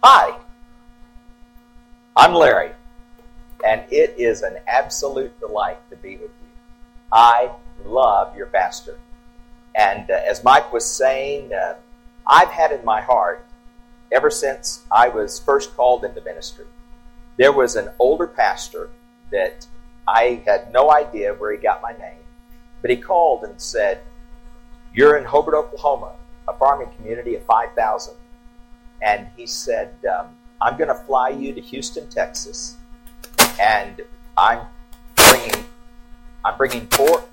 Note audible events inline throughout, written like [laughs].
Hi, I'm Larry, and it is an absolute delight to be with you. I love your pastor. And uh, as Mike was saying, uh, I've had in my heart ever since I was first called into ministry. There was an older pastor that I had no idea where he got my name, but he called and said, You're in Hobart, Oklahoma, a farming community of 5,000. And he said, um, I'm going to fly you to Houston, Texas, and I'm bringing, I'm bringing four.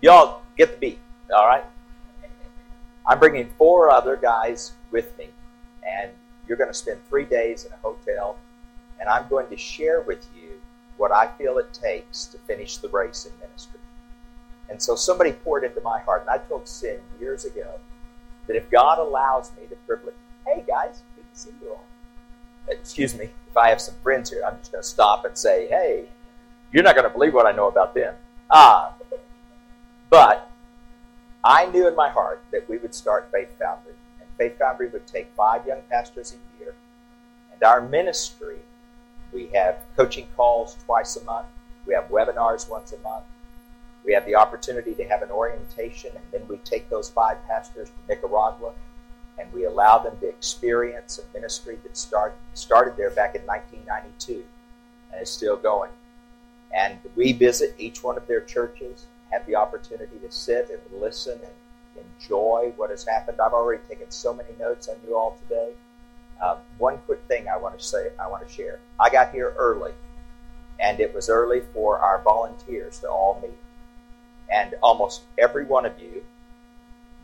Y'all get the beat, all right? I'm bringing four other guys with me, and you're going to spend three days in a hotel, and I'm going to share with you what I feel it takes to finish the race in ministry. And so somebody poured into my heart, and I told Cyn years ago that if God allows me the privilege, hey guys, good to see you all. Excuse me, if I have some friends here, I'm just going to stop and say, hey, you're not going to believe what I know about them. Ah, but I knew in my heart that we would start Faith Foundry. And Faith Foundry would take five young pastors a year. And our ministry, we have coaching calls twice a month. We have webinars once a month. We have the opportunity to have an orientation, and then we take those five pastors to Nicaragua, and we allow them to experience a ministry that start, started there back in 1992 and is still going. And we visit each one of their churches have the opportunity to sit and listen and enjoy what has happened. I've already taken so many notes on you all today. Uh, one quick thing I want to say, I want to share. I got here early, and it was early for our volunteers to all meet. And almost every one of you,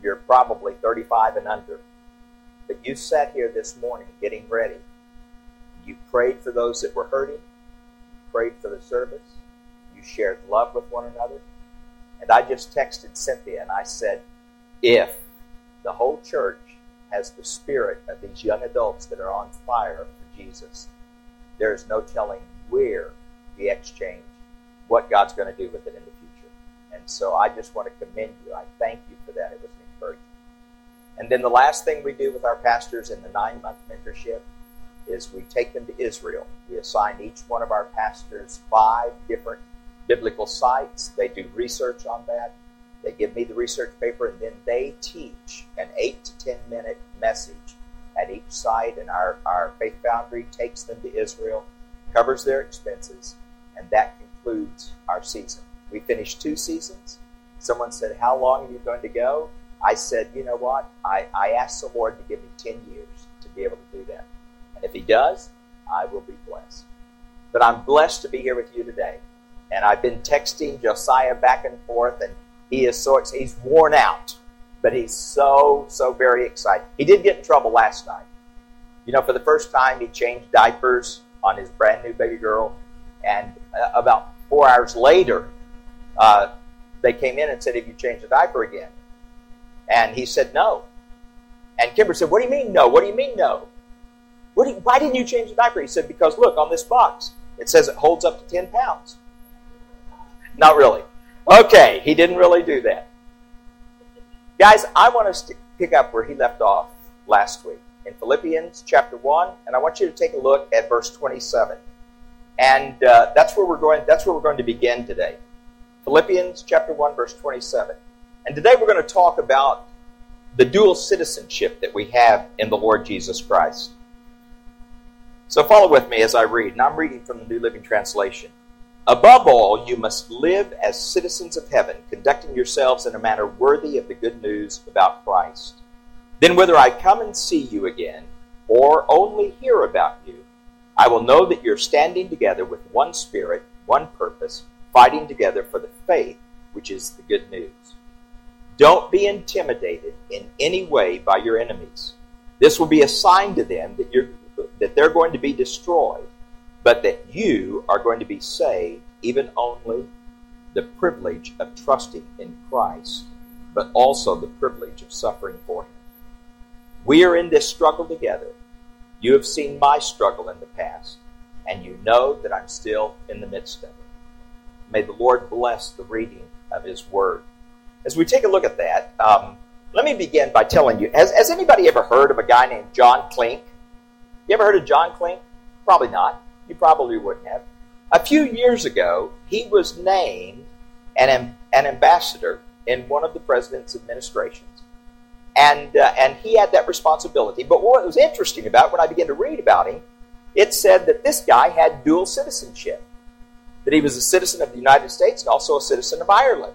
you're probably 35 and under, but you sat here this morning getting ready. You prayed for those that were hurting. You prayed for the service. You shared love with one another. And I just texted Cynthia and I said, if the whole church has the spirit of these young adults that are on fire for Jesus, there is no telling where the exchange, what God's going to do with it in the. And so I just want to commend you. I thank you for that. It was an encouragement. And then the last thing we do with our pastors in the nine month mentorship is we take them to Israel. We assign each one of our pastors five different biblical sites. They do research on that. They give me the research paper, and then they teach an 8 to 10 minute message at each site. And our, our Faith Foundry takes them to Israel, covers their expenses, and that concludes our season. We finished two seasons. Someone said, How long are you going to go? I said, You know what? I, I asked the Lord to give me 10 years to be able to do that. And if He does, I will be blessed. But I'm blessed to be here with you today. And I've been texting Josiah back and forth, and he is so he's worn out, but he's so so very excited. He did get in trouble last night. You know, for the first time, he changed diapers on his brand new baby girl, and uh, about four hours later, uh, they came in and said, "Have you changed the diaper again?" And he said, "No." And Kimber said, "What do you mean no? What do you mean no? Do you, why didn't you change the diaper?" He said, "Because look on this box, it says it holds up to ten pounds." Not really. Okay, he didn't really do that. Guys, I want us to pick up where he left off last week in Philippians chapter 1, and I want you to take a look at verse 27. And uh, that's where we're going that's where we're going to begin today. Philippians chapter 1 verse 27. And today we're going to talk about the dual citizenship that we have in the Lord Jesus Christ. So follow with me as I read, and I'm reading from the New Living Translation. Above all, you must live as citizens of heaven, conducting yourselves in a manner worthy of the good news about Christ. Then, whether I come and see you again, or only hear about you, I will know that you're standing together with one spirit, one purpose, fighting together for the faith, which is the good news. Don't be intimidated in any way by your enemies. This will be a sign to them that, you're, that they're going to be destroyed but that you are going to be saved even only the privilege of trusting in Christ, but also the privilege of suffering for Him. We are in this struggle together. You have seen my struggle in the past, and you know that I'm still in the midst of it. May the Lord bless the reading of His Word. As we take a look at that, um, let me begin by telling you has, has anybody ever heard of a guy named John Clink? You ever heard of John Clink? Probably not. You probably wouldn't have. A few years ago, he was named an, an ambassador in one of the president's administrations. And, uh, and he had that responsibility. But what was interesting about when I began to read about him, it said that this guy had dual citizenship. That he was a citizen of the United States and also a citizen of Ireland.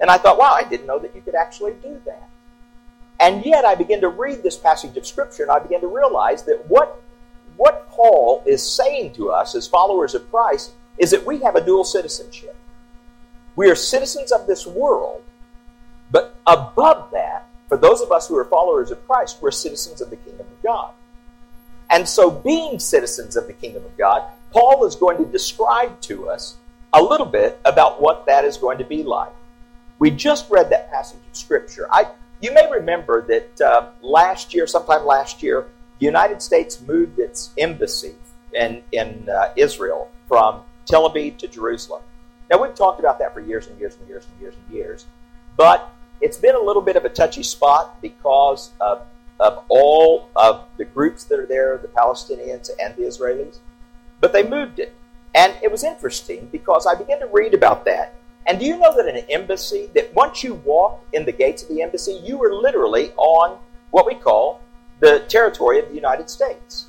And I thought, wow, I didn't know that you could actually do that. And yet I began to read this passage of Scripture and I began to realize that what, what Paul is saying to us as followers of Christ is that we have a dual citizenship. We are citizens of this world, but above that, for those of us who are followers of Christ, we're citizens of the kingdom of God. And so, being citizens of the kingdom of God, Paul is going to describe to us a little bit about what that is going to be like. We just read that passage of Scripture. I, you may remember that uh, last year, sometime last year, the United States moved its embassy in, in uh, Israel from Tel Aviv to Jerusalem. Now, we've talked about that for years and years and years and years and years, but it's been a little bit of a touchy spot because of, of all of the groups that are there, the Palestinians and the Israelis. But they moved it. And it was interesting because I began to read about that and do you know that an embassy, that once you walk in the gates of the embassy, you are literally on what we call the territory of the United States.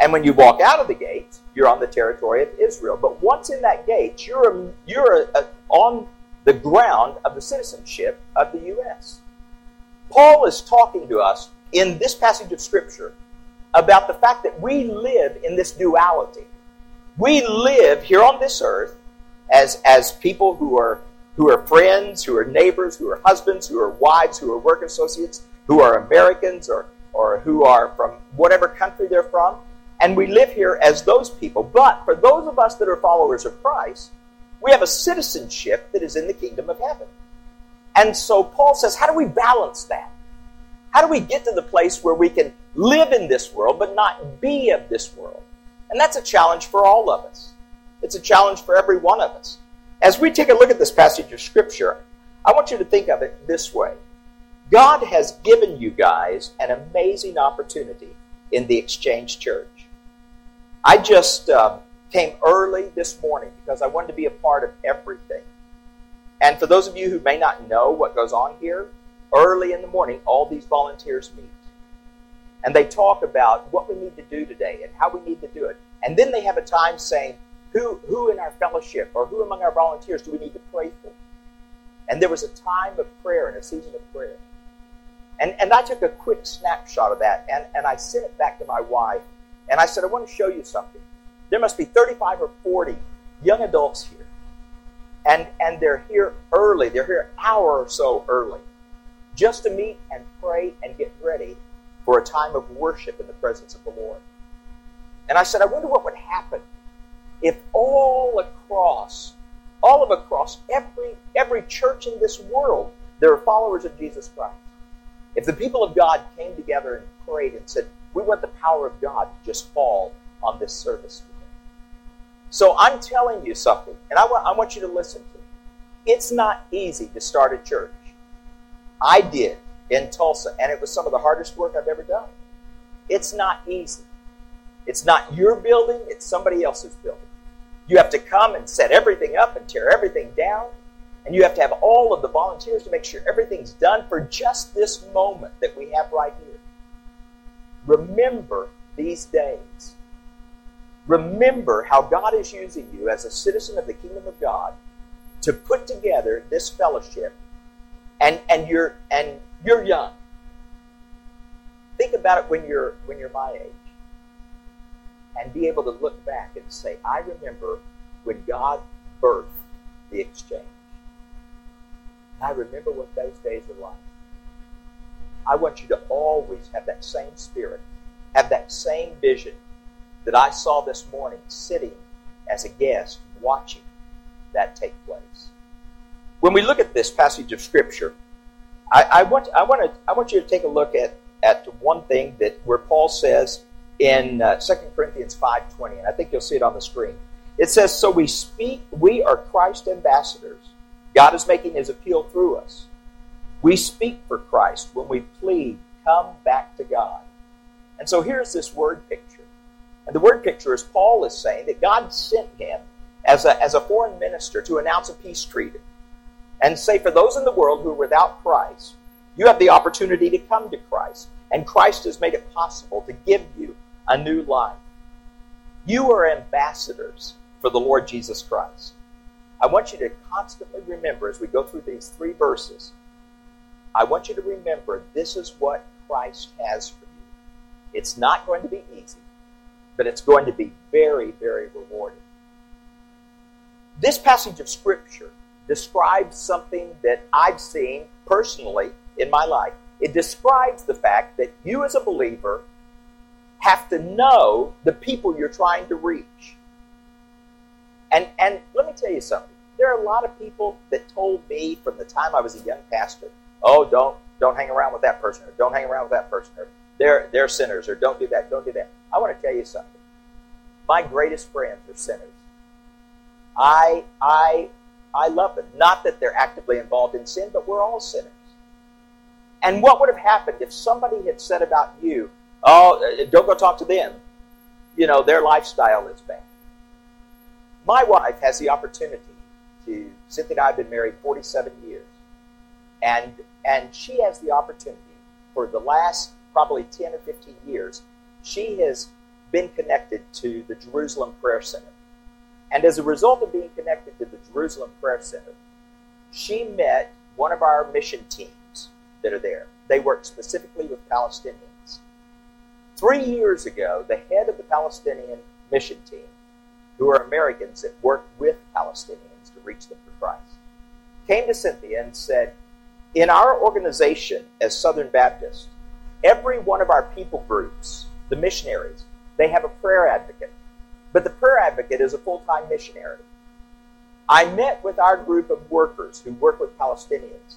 And when you walk out of the gate, you're on the territory of Israel. But once in that gate, you're, you're a, a, on the ground of the citizenship of the U.S. Paul is talking to us in this passage of Scripture about the fact that we live in this duality. We live here on this earth as, as people who are, who are friends, who are neighbors, who are husbands, who are wives, who are work associates, who are Americans or, or who are from whatever country they're from. And we live here as those people. But for those of us that are followers of Christ, we have a citizenship that is in the kingdom of heaven. And so Paul says, how do we balance that? How do we get to the place where we can live in this world but not be of this world? And that's a challenge for all of us. It's a challenge for every one of us. As we take a look at this passage of Scripture, I want you to think of it this way God has given you guys an amazing opportunity in the Exchange Church. I just uh, came early this morning because I wanted to be a part of everything. And for those of you who may not know what goes on here, early in the morning, all these volunteers meet. And they talk about what we need to do today and how we need to do it. And then they have a time saying, who, who in our fellowship or who among our volunteers do we need to pray for? And there was a time of prayer and a season of prayer. And, and I took a quick snapshot of that and, and I sent it back to my wife. And I said, I want to show you something. There must be 35 or 40 young adults here. And, and they're here early. They're here an hour or so early just to meet and pray and get ready for a time of worship in the presence of the Lord. And I said, I wonder what would happen if all across, all of across every every church in this world, there are followers of Jesus Christ. If the people of God came together and prayed and said, "We want the power of God to just fall on this service today," so I'm telling you something, and I want I want you to listen to me. It's not easy to start a church. I did in Tulsa, and it was some of the hardest work I've ever done. It's not easy. It's not your building, it's somebody else's building. You have to come and set everything up and tear everything down. And you have to have all of the volunteers to make sure everything's done for just this moment that we have right here. Remember these days. Remember how God is using you as a citizen of the kingdom of God to put together this fellowship. And, and you're and you're young. Think about it when you're when you're my age and be able to look back and say, I remember when God birthed the exchange. I remember what those days are like. I want you to always have that same spirit, have that same vision that I saw this morning sitting as a guest watching that take place. When we look at this passage of Scripture, I, I want, I, want to, I want you to take a look at, at one thing that where Paul says in uh, 2 Corinthians 5.20, and I think you'll see it on the screen. It says, So we speak, we are Christ ambassadors. God is making his appeal through us. We speak for Christ when we plead, come back to God. And so here's this word picture. And the word picture is Paul is saying that God sent him as a, as a foreign minister to announce a peace treaty and say, for those in the world who are without Christ, you have the opportunity to come to Christ. And Christ has made it possible to give you a new life. You are ambassadors for the Lord Jesus Christ. I want you to constantly remember as we go through these three verses, I want you to remember this is what Christ has for you. It's not going to be easy, but it's going to be very, very rewarding. This passage of Scripture describes something that I've seen personally in my life. It describes the fact that you, as a believer, have to know the people you're trying to reach. And, and let me tell you something. There are a lot of people that told me from the time I was a young pastor, oh, don't, don't hang around with that person, or don't hang around with that person, or they're, they're sinners, or don't do that, don't do that. I want to tell you something. My greatest friends are sinners. I, I, I love them. Not that they're actively involved in sin, but we're all sinners. And what would have happened if somebody had said about you, oh, uh, don't go talk to them? You know, their lifestyle is bad. My wife has the opportunity to, Cynthia and I have been married 47 years, and, and she has the opportunity for the last probably 10 or 15 years, she has been connected to the Jerusalem Prayer Center. And as a result of being connected to the Jerusalem Prayer Center, she met one of our mission teams that are there. They work specifically with Palestinians. Three years ago, the head of the Palestinian mission team who are Americans that work with Palestinians to reach them for Christ, came to Cynthia and said, In our organization as Southern Baptists, every one of our people groups, the missionaries, they have a prayer advocate. But the prayer advocate is a full time missionary. I met with our group of workers who work with Palestinians,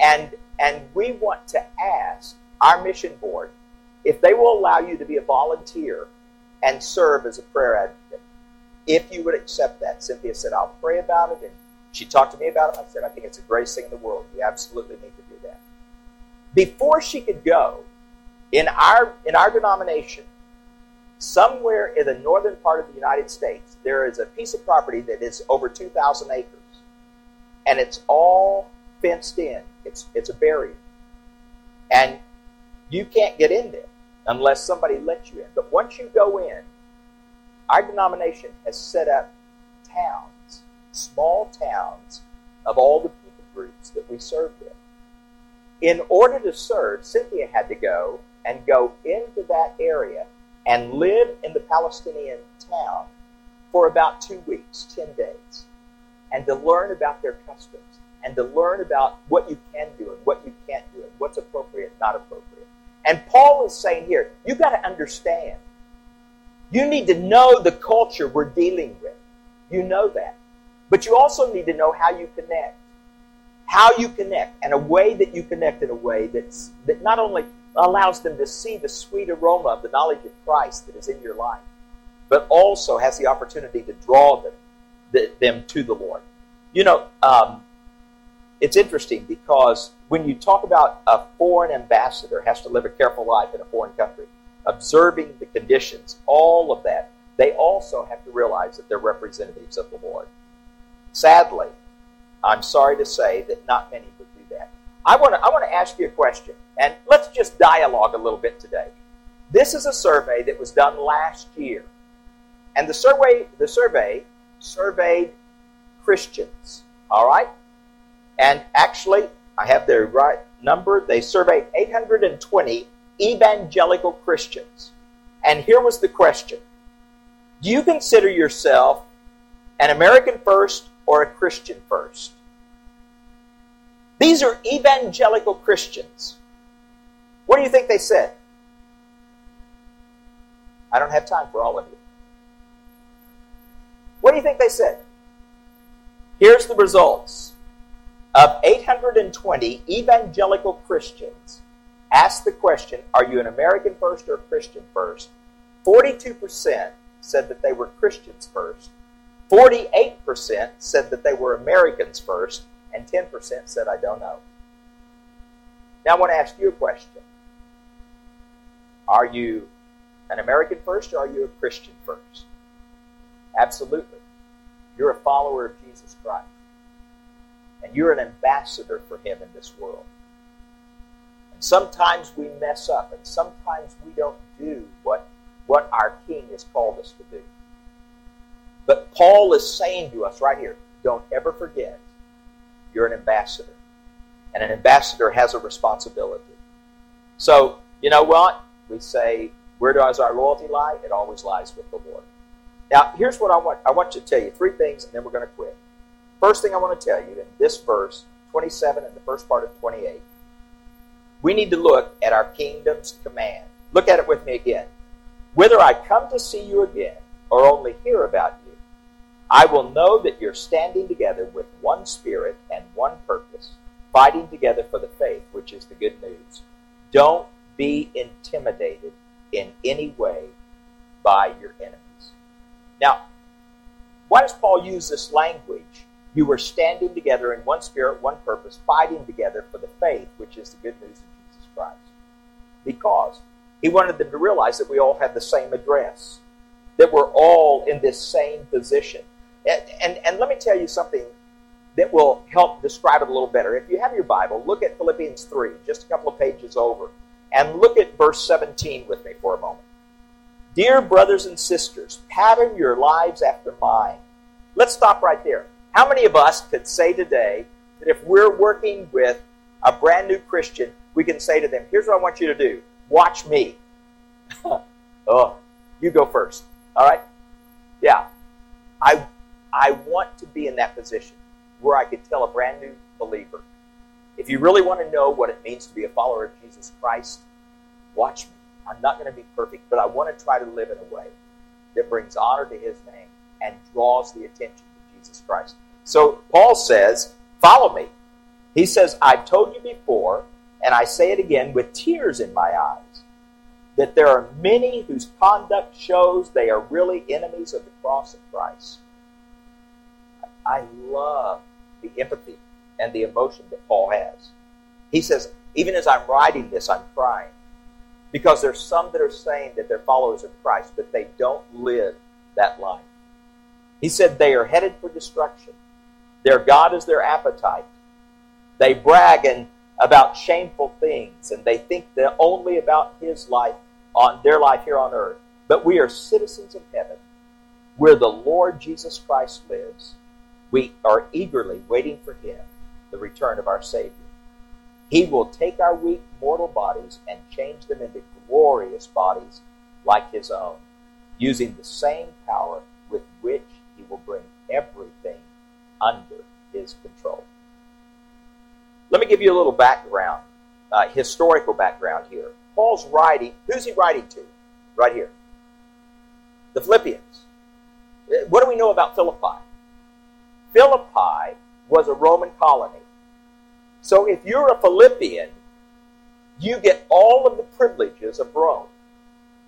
and, and we want to ask our mission board if they will allow you to be a volunteer and serve as a prayer advocate if you would accept that. Cynthia said, I'll pray about it. And she talked to me about it. I said, I think it's the greatest thing in the world. You absolutely need to do that. Before she could go, in our, in our denomination, somewhere in the northern part of the United States, there is a piece of property that is over 2,000 acres. And it's all fenced in. It's, it's a barrier. And you can't get in there unless somebody lets you in. But once you go in, our denomination has set up towns, small towns, of all the people groups that we serve with. In order to serve, Cynthia had to go and go into that area and live in the Palestinian town for about two weeks, 10 days, and to learn about their customs and to learn about what you can do and what you can't do and what's appropriate not appropriate. And Paul is saying here, you've got to understand you need to know the culture we're dealing with. You know that. But you also need to know how you connect. How you connect, and a way that you connect in a way that's, that not only allows them to see the sweet aroma of the knowledge of Christ that is in your life, but also has the opportunity to draw them, the, them to the Lord. You know, um, it's interesting because when you talk about a foreign ambassador has to live a careful life in a foreign country, observing the conditions, all of that, they also have to realize that they're representatives of the Lord. Sadly, I'm sorry to say that not many would. I want to I want to ask you a question, and let's just dialogue a little bit today. This is a survey that was done last year, and the survey the survey surveyed Christians. All right, and actually, I have the right number. They surveyed 820 evangelical Christians. And here was the question Do you consider yourself an American first or a Christian first? These are evangelical Christians. What do you think they said? I don't have time for all of you. What do you think they said? Here's the results. Of 820 evangelical Christians, asked the question, Are you an American first or a Christian first? 42% said that they were Christians first. 48% said that they were Americans first. And 10% said, I don't know. Now I want to ask you a question. Are you an American first or are you a Christian first? Absolutely. You're a follower of Jesus Christ. And you're an ambassador for Him in this world. And sometimes we mess up, and sometimes we don't do what, what our King has called us to do. But Paul is saying to us right here don't ever forget you're an ambassador. And an ambassador has a responsibility. So, you know what? We say, where does our loyalty lie? It always lies with the Lord. Now, here's what I want. I want you to tell you three things, and then we're going to quit. First thing I want to tell you in this verse, 27 and the first part of 28, we need to look at our kingdom's command. Look at it with me again. Whether I come to see you again or only hear about you, I will know that you're standing together with one spirit and one purpose, fighting together for the faith, which is the good news. Don't be intimidated in any way by your enemies. Now, why does Paul use this language? You were standing together in one spirit, one purpose, fighting together for the faith, which is the good news of Jesus Christ. Because he wanted them to realize that we all have the same address, that we're all in this same position. And, and, let me tell you something that will help describe it a little better. If you have your Bible, look at Philippians 3, just a couple of pages over, and look at verse 17 with me for a moment. Dear brothers and sisters, pattern your lives after mine. Let's stop right there. How many of us could say today that if we're working with a brand new Christian, we can say to them, Here's what I want you to do watch me. [laughs] oh, you go first. All right? Yeah. I, I want to be in that position where I could tell a brand new believer, if you really want to know what it means to be a follower of Jesus Christ, watch me. I'm not going to be perfect, but I want to try to live in a way that brings honor to his name and draws the attention to Jesus Christ. So Paul says, Follow me. He says, I've told you before, and I say it again with tears in my eyes, that there are many whose conduct shows they are really enemies of the cross of Christ. I love the empathy and the emotion that Paul has. He says, even as I'm writing this, I'm crying because there's some that are saying that they're followers of Christ, but they don't live that life. He said they are headed for destruction. Their God is their appetite. They brag and about shameful things, and they think they're only about his life on their life here on earth. But we are citizens of heaven, where the Lord Jesus Christ lives. We are eagerly waiting for him, the return of our Savior. He will take our weak mortal bodies and change them into glorious bodies like his own, using the same power with which he will bring everything under his control. Let me give you a little background, uh, historical background here. Paul's writing, who's he writing to? Right here. The Philippians. What do we know about Philippi? Philippi was a Roman colony. So if you're a Philippian, you get all of the privileges of Rome.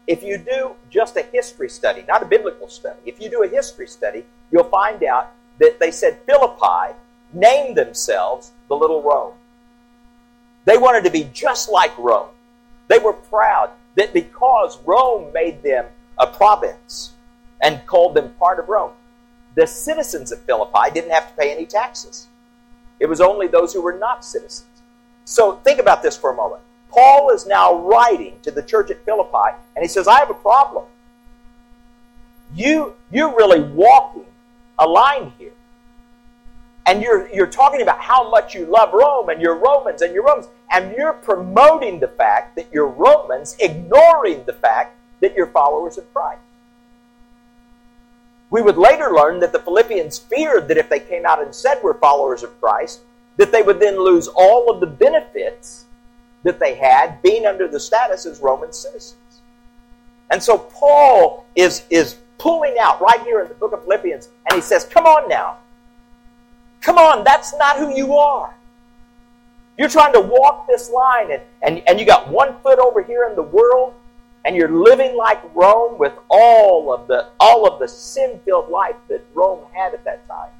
If you do just a history study, not a biblical study, if you do a history study, you'll find out that they said Philippi named themselves the Little Rome. They wanted to be just like Rome. They were proud that because Rome made them a province and called them part of Rome, the citizens of Philippi didn't have to pay any taxes. It was only those who were not citizens. So think about this for a moment. Paul is now writing to the church at Philippi, and he says, I have a problem. You, you're really walking a line here. And you're, you're talking about how much you love Rome, and you're Romans, and you're Romans, and you're promoting the fact that you're Romans, ignoring the fact that you're followers of Christ. We would later learn that the Philippians feared that if they came out and said we're followers of Christ, that they would then lose all of the benefits that they had being under the status as Roman citizens. And so Paul is, is pulling out right here in the book of Philippians, and he says, Come on now. Come on, that's not who you are. You're trying to walk this line, and, and, and you got one foot over here in the world, and you're living like Rome with all of the all of the sin-filled life that Rome had at that time.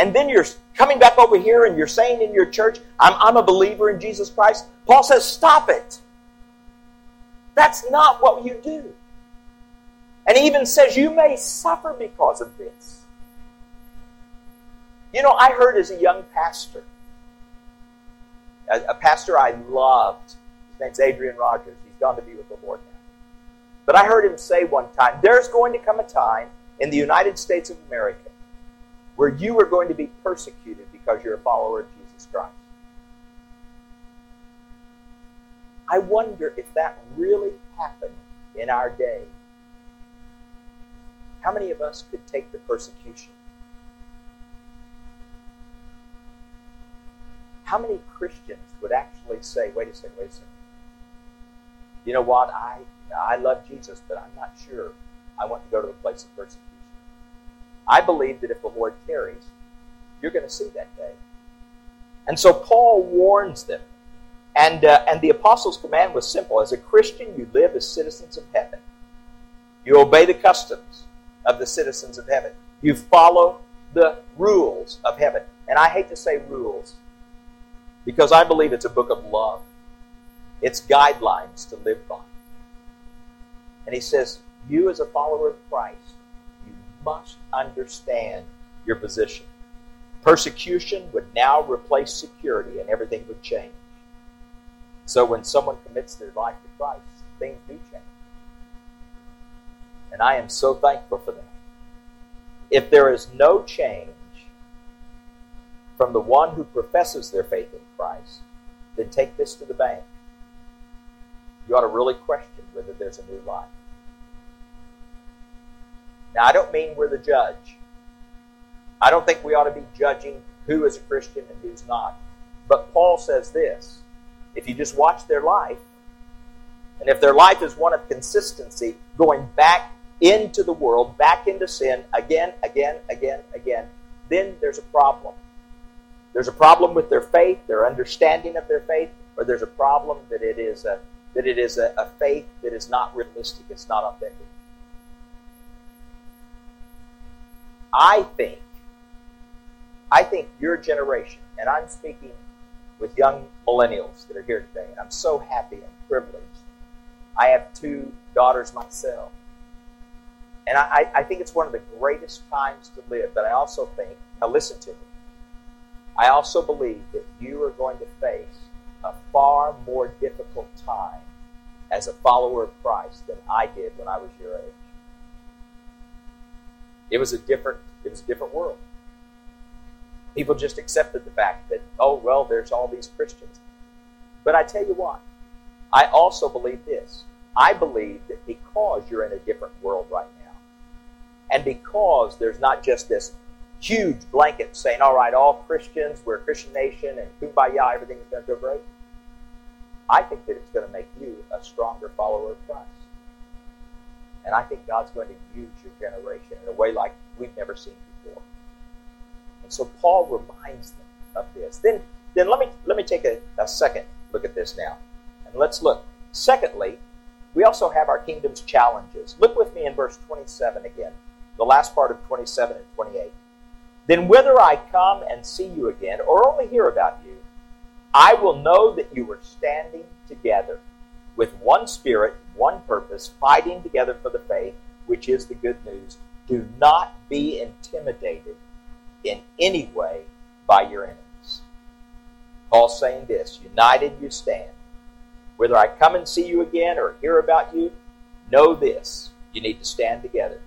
and then you're coming back over here and you're saying in your church, I'm, I'm a believer in Jesus Christ. Paul says, stop it. That's not what you do. And he even says, you may suffer because of this. You know, I heard as a young pastor, a, a pastor I loved, his name's Adrian Rogers. He's gone to be with the Lord. But I heard him say one time, there's going to come a time in the United States of America where you are going to be persecuted because you're a follower of Jesus Christ. I wonder if that really happened in our day. How many of us could take the persecution? How many Christians would actually say, wait a second, wait a second. You know what? I, I love Jesus, but I'm not sure I want to go to the place of persecution. I believe that if the Lord tarries, you're going to see that day. And so Paul warns them. And, uh, and the apostles' command was simple. As a Christian, you live as citizens of heaven. You obey the customs of the citizens of heaven. You follow the rules of heaven. And I hate to say rules because I believe it's a book of love. It's guidelines to live by. And he says, You as a follower of Christ, you must understand your position. Persecution would now replace security and everything would change. So when someone commits their life to Christ, things do change. And I am so thankful for that. If there is no change from the one who professes their faith in Christ, then take this to the bank. You ought to really question whether there's a new life. Now, I don't mean we're the judge. I don't think we ought to be judging who is a Christian and who's not. But Paul says this if you just watch their life, and if their life is one of consistency, going back into the world, back into sin, again, again, again, again, then there's a problem. There's a problem with their faith, their understanding of their faith, or there's a problem that it is a that it is a, a faith that is not realistic, it's not authentic. I think, I think your generation, and I'm speaking with young millennials that are here today, and I'm so happy and privileged. I have two daughters myself. And I, I think it's one of the greatest times to live, but I also think, now listen to me, I also believe that you are going to face a far more difficult time as a follower of Christ than I did when I was your age. It was a different it was a different world. People just accepted the fact that, oh well, there's all these Christians. But I tell you what, I also believe this. I believe that because you're in a different world right now, and because there's not just this huge blanket saying, all right, all Christians, we're a Christian nation, and kumbaya, everything's going to go great, I think that it's going to make you a stronger follower of Christ. And I think God's going to use your generation in a way like we've never seen before. And so Paul reminds them of this. Then, then let me let me take a, a second look at this now. And let's look. Secondly, we also have our kingdom's challenges. Look with me in verse 27 again, the last part of 27 and 28. Then whether I come and see you again or only hear about you, I will know that you were standing together with one spirit, one purpose, fighting together for the faith, which is the good news. Do not be intimidated in any way by your enemies. Paul's saying this United you stand. Whether I come and see you again or hear about you, know this you need to stand together.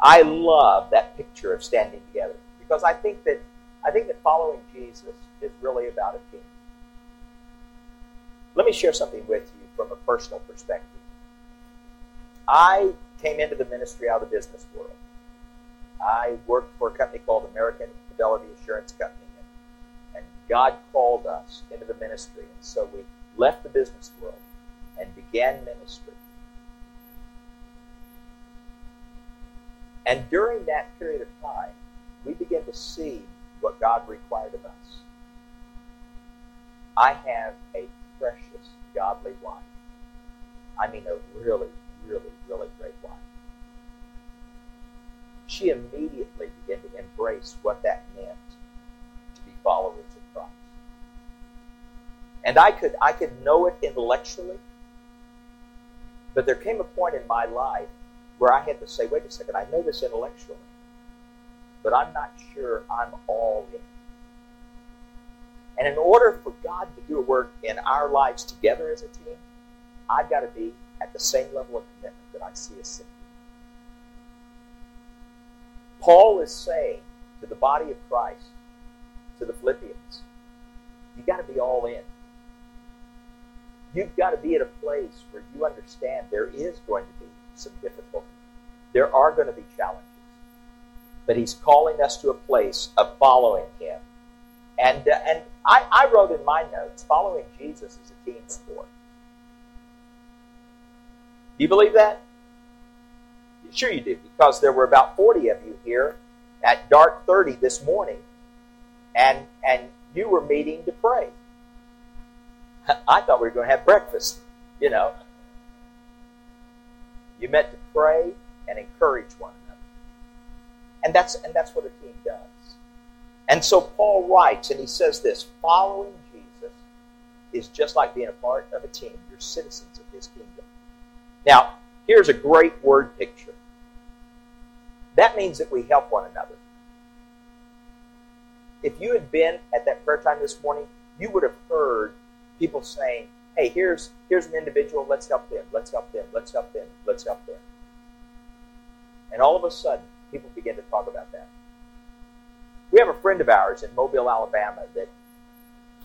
I love that picture of standing together because I think that I think that following Jesus is really about a team. Let me share something with you from a personal perspective. I came into the ministry out of the business world. I worked for a company called American Fidelity Assurance Company, and, and God called us into the ministry. And so we left the business world and began ministry. And during that period of time, we began to see what God required of us. I have a precious, godly wife. I mean, a really, really, really great wife. she immediately began to embrace what that meant to be followers of Christ. And I could I could know it intellectually, but there came a point in my life where I had to say, wait a second, I know this intellectually, but I'm not sure I'm all in. And in order for God to do a work in our lives together as a team, I've got to be at the same level of commitment that I see as Cynthia. Paul is saying to the body of Christ, to the Philippians, you've got to be all in. You've got to be at a place where you understand there is going to be some difficulty. There are going to be challenges. But he's calling us to a place of following him. And, uh, and I, I wrote in my notes, following Jesus is a team sport. Do you believe that? Sure you do, because there were about 40 of you here at dark 30 this morning, and, and you were meeting to pray. [laughs] I thought we were going to have breakfast, you know. You met to pray and encourage one another. And that's, and that's what a team does. And so Paul writes, and he says this following Jesus is just like being a part of a team. You're citizens of his kingdom. Now, here's a great word picture. That means that we help one another. If you had been at that prayer time this morning, you would have heard people saying, hey, here's, here's an individual, let's help them, let's help them, let's help them, let's help them. And all of a sudden, people begin to talk about that. We have a friend of ours in Mobile, Alabama that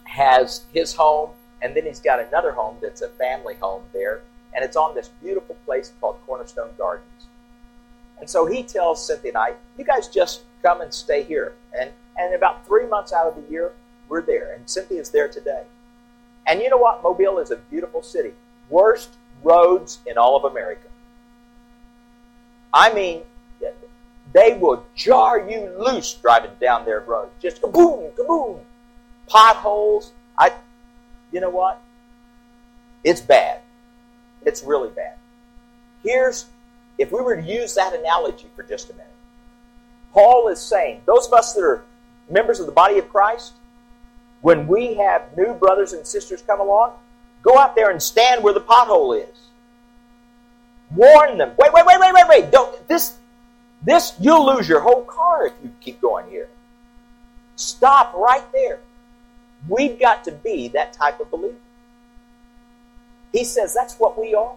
has his home, and then he's got another home that's a family home there, and it's on this beautiful place called Cornerstone Gardens. And so he tells Cynthia and I, you guys just come and stay here. And, and about three months out of the year, we're there. And Cynthia's there today. And you know what? Mobile is a beautiful city. Worst roads in all of America. I mean, they will jar you loose driving down their road. Just kaboom, kaboom. Potholes. I, you know what? It's bad. It's really bad. Here's, if we were to use that analogy for just a minute, Paul is saying, those of us that are members of the body of Christ, when we have new brothers and sisters come along, go out there and stand where the pothole is. Warn them. Wait, wait, wait, wait, wait, wait. Don't this this you'll lose your whole car if you keep going here. Stop right there. We've got to be that type of believer. He says that's what we are.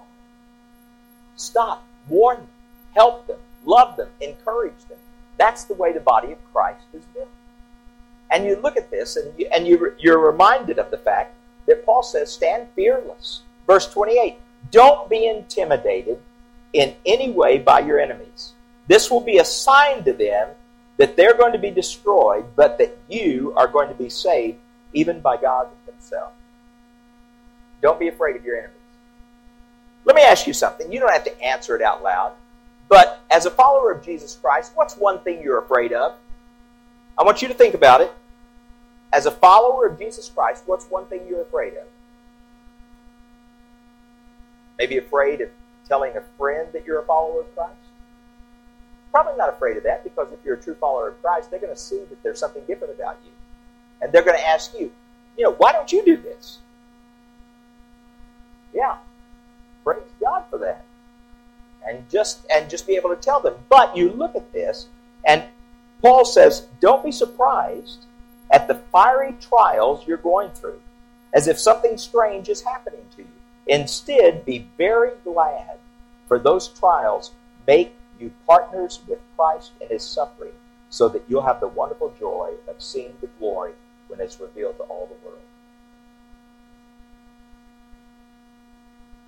Stop, warn them, help them, love them, encourage them. That's the way the body of Christ is built. And you look at this and, you, and you, you're reminded of the fact that Paul says, stand fearless. Verse 28 Don't be intimidated in any way by your enemies. This will be a sign to them that they're going to be destroyed, but that you are going to be saved even by God Himself. Don't be afraid of your enemies. Let me ask you something. You don't have to answer it out loud. But as a follower of Jesus Christ, what's one thing you're afraid of? I want you to think about it. As a follower of Jesus Christ, what's one thing you're afraid of? Maybe afraid of telling a friend that you're a follower of Christ? Probably not afraid of that because if you're a true follower of Christ, they're going to see that there's something different about you. And they're going to ask you, you know, why don't you do this? Yeah. Praise God for that. And just and just be able to tell them. But you look at this, and Paul says, don't be surprised at the fiery trials you're going through, as if something strange is happening to you. Instead, be very glad, for those trials make you partners with Christ in his suffering, so that you'll have the wonderful joy of seeing the glory when it's revealed to all the world.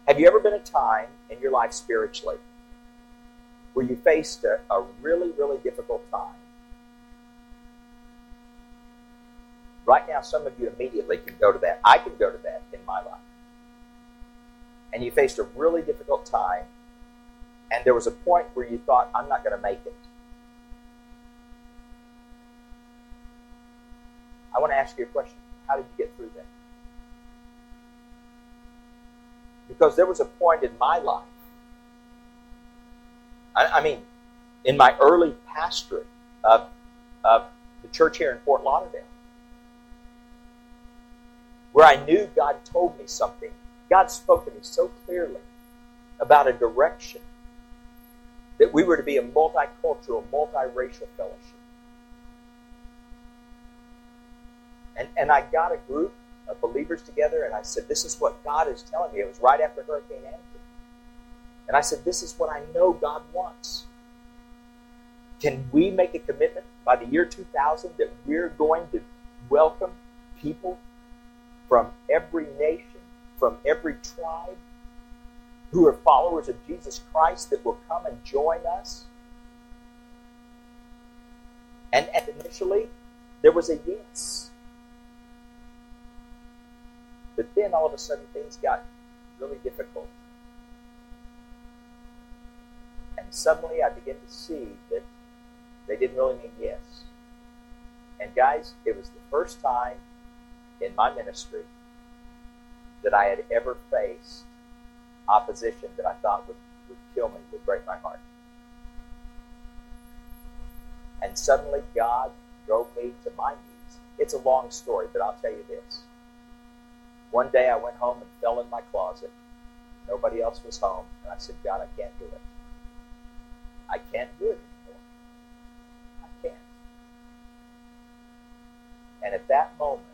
Have you ever been a time in your life spiritually where you faced a, a really, really difficult time? Right now, some of you immediately can go to that. I can go to that in my life. And you faced a really difficult time, and there was a point where you thought, I'm not going to make it. I want to ask you a question. How did you get through that? Because there was a point in my life, I, I mean, in my early pastorate of, of the church here in Fort Lauderdale, where I knew God told me something. God spoke to me so clearly about a direction that we were to be a multicultural, multiracial fellowship. And, and I got a group of believers together and I said, This is what God is telling me. It was right after Hurricane Andrew. And I said, This is what I know God wants. Can we make a commitment by the year 2000 that we're going to welcome people from every nation, from every tribe, who are followers of Jesus Christ that will come and join us? And, initially, there was a yes. But then all of a sudden, things got really difficult. And suddenly, I began to see that they didn't really mean yes. And guys, it was the first time in my ministry that I had ever faced opposition that I thought would, would kill me, would break my heart. And suddenly God drove me to my knees. It's a long story, but I'll tell you this. One day I went home and fell in my closet. Nobody else was home. And I said, God, I can't do it. I can't do it anymore. I can't. And at that moment,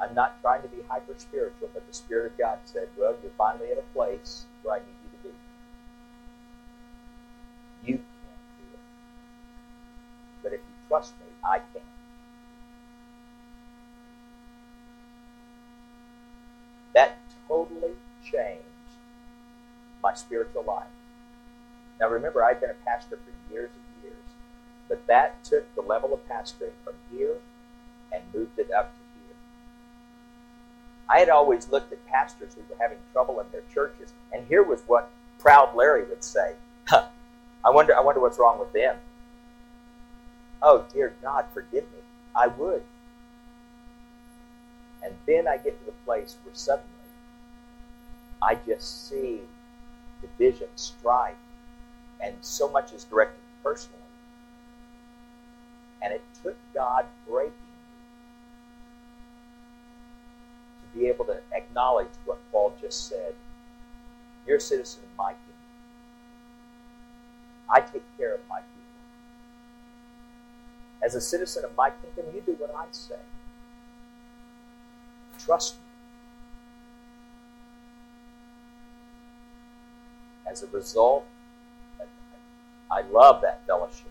I'm not trying to be hyper spiritual, but the Spirit of God said, Well, you're finally at a place where I need you to be. You can't do it. But if you trust me, I can. That totally changed my spiritual life. Now remember, I'd been a pastor for years and years, but that took the level of pastoring from here and moved it up to here. I had always looked at pastors who were having trouble in their churches, and here was what proud Larry would say. Huh, [laughs] I wonder I wonder what's wrong with them. Oh dear God, forgive me. I would. And then I get to the place where suddenly I just see division, strife, and so much is directed personally. And it took God breaking to be able to acknowledge what Paul just said. You're a citizen of my kingdom. I take care of my people. As a citizen of my kingdom, you do what I say. Trust me. As a result, I love that fellowship.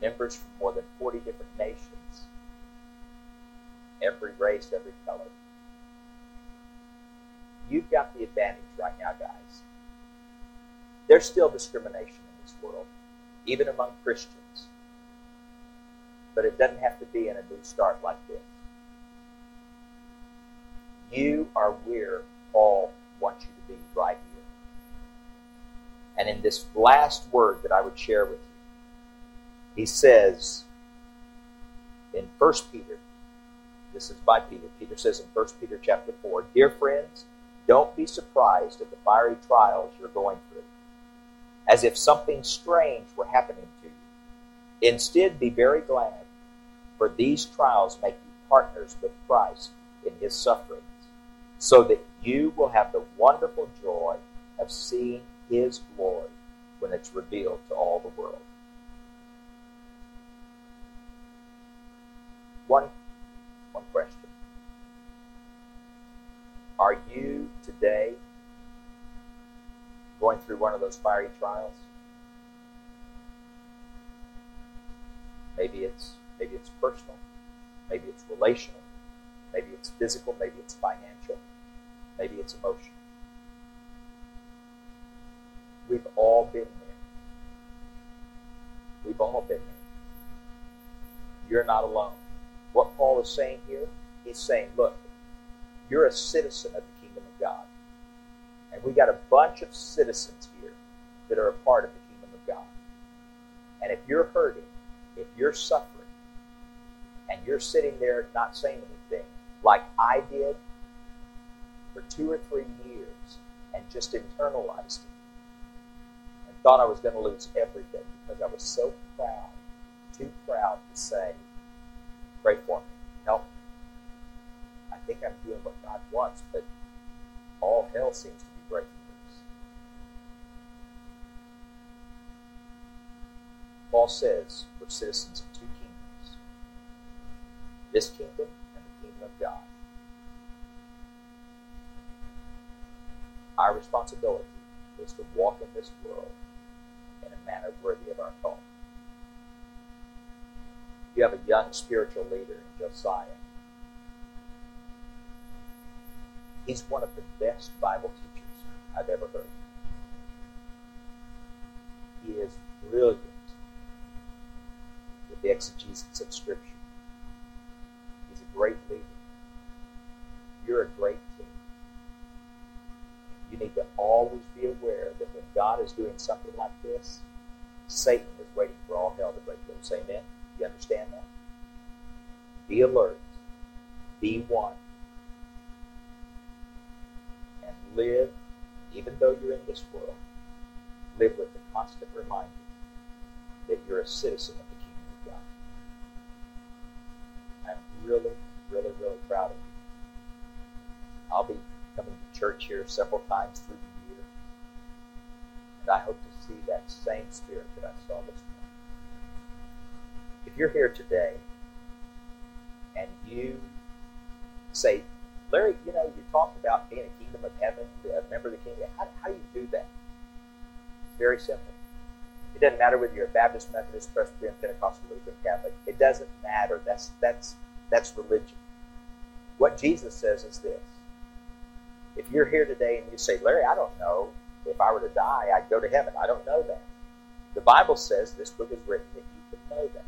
Members from more than 40 different nations, every race, every color. You've got the advantage right now, guys. There's still discrimination in this world, even among Christians. But it doesn't have to be in a new start like this. You are where Paul wants you to be right here. And in this last word that I would share with you, he says in 1 Peter, this is by Peter. Peter says in 1 Peter chapter 4, Dear friends, don't be surprised at the fiery trials you're going through, as if something strange were happening to you. Instead, be very glad, for these trials make you partners with Christ in his sufferings, so that you will have the wonderful joy of seeing his glory when it's revealed to all the world. One, one question. Are you today going through one of those fiery trials? Maybe it's maybe it's personal, maybe it's relational, maybe it's physical, maybe it's financial, maybe it's emotional. We've all been there. We've all been there. You're not alone. What Paul is saying here, he's saying, look, you're a citizen of the kingdom of God. And we got a bunch of citizens here that are a part of the kingdom of God. And if you're hurting, if you're suffering, and you're sitting there not saying anything, like I did for two or three years, and just internalized it, and thought I was going to lose everything because I was so proud, too proud to say, pray for me, help me. I think I'm doing what God wants, but all hell seems to be breaking loose. Paul says we're citizens of two kingdoms this kingdom and the kingdom of God. Our responsibility is to walk in this world in a manner worthy of our call. You have a young spiritual leader in Josiah. He's one of the best Bible teachers I've ever heard. He is brilliant with the exegesis of Scripture. He's a great leader. You're a great team. You need to always be aware that when God is doing something like this, Satan is waiting for all hell to break loose. Amen? You understand that? Be alert. Be one. And live, even though you're in this world, live with the constant reminder that you're a citizen of the kingdom of God. I'm really, really, really proud of you. I'll be coming to church here several times through the year. And I hope to see that same spirit that I saw this morning. If you're here today and you say, Larry, you know, you talked about being a kingdom of heaven, a member of the kingdom. How, how do you do that? Very simple. It doesn't matter whether you're a Baptist, Methodist, Presbyterian, Pentecostal, Lutheran, Catholic. It doesn't matter. That's that's that's religion. What Jesus says is this. If you're here today and you say, Larry, I don't know if I were to die, I'd go to heaven. I don't know that. The Bible says this book is written that you can know that.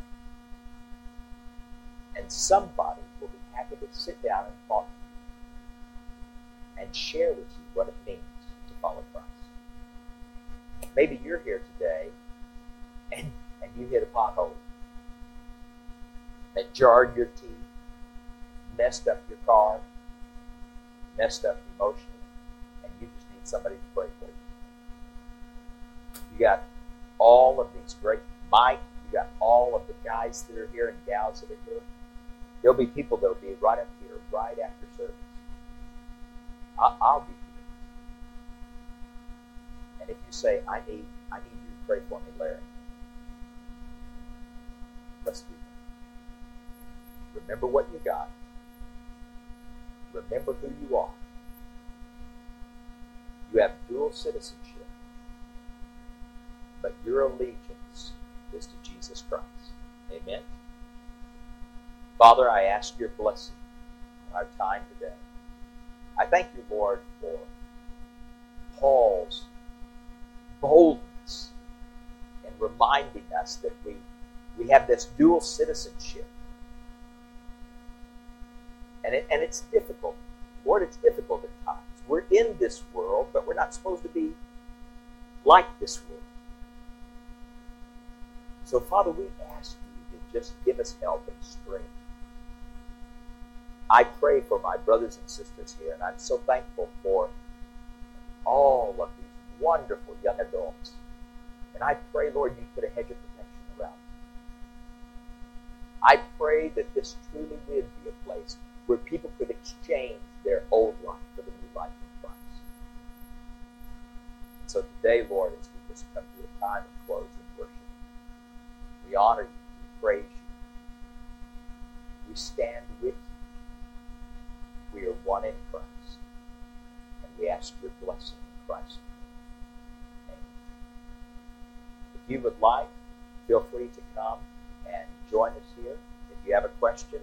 And somebody will be happy to sit down and talk and share with you what it means to follow Christ. Maybe you're here today and, and you hit a pothole that jarred your teeth, messed up your car, messed up emotionally, and you just need somebody to pray for you. You got all of these great Mike, you got all of the guys that are here and gals that are here. There'll be people that'll be right up here, right after service. I- I'll be here. And if you say, I need I need you to pray for me, Larry, let's do that. Remember what you got. Remember who you are. You have dual citizenship, but your allegiance is to Jesus Christ. Amen. Father, I ask your blessing on our time today. I thank you, Lord, for Paul's boldness in reminding us that we, we have this dual citizenship. And, it, and it's difficult. Lord, it's difficult at times. We're in this world, but we're not supposed to be like this world. So, Father, we ask you to just give us help and strength. I pray for my brothers and sisters here, and I'm so thankful for all of these wonderful young adults. And I pray, Lord, you put a hedge of protection around them. I pray that this truly would be a place where people could exchange their old life for the new life in Christ. And so today, Lord, as we just come to a time of close and worship, we honor you, we praise you, we stand with you. We are one in Christ, and we ask your blessing in Christ. Amen. If you would like, feel free to come and join us here. If you have a question,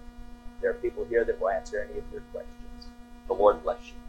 there are people here that will answer any of your questions. The Lord bless you.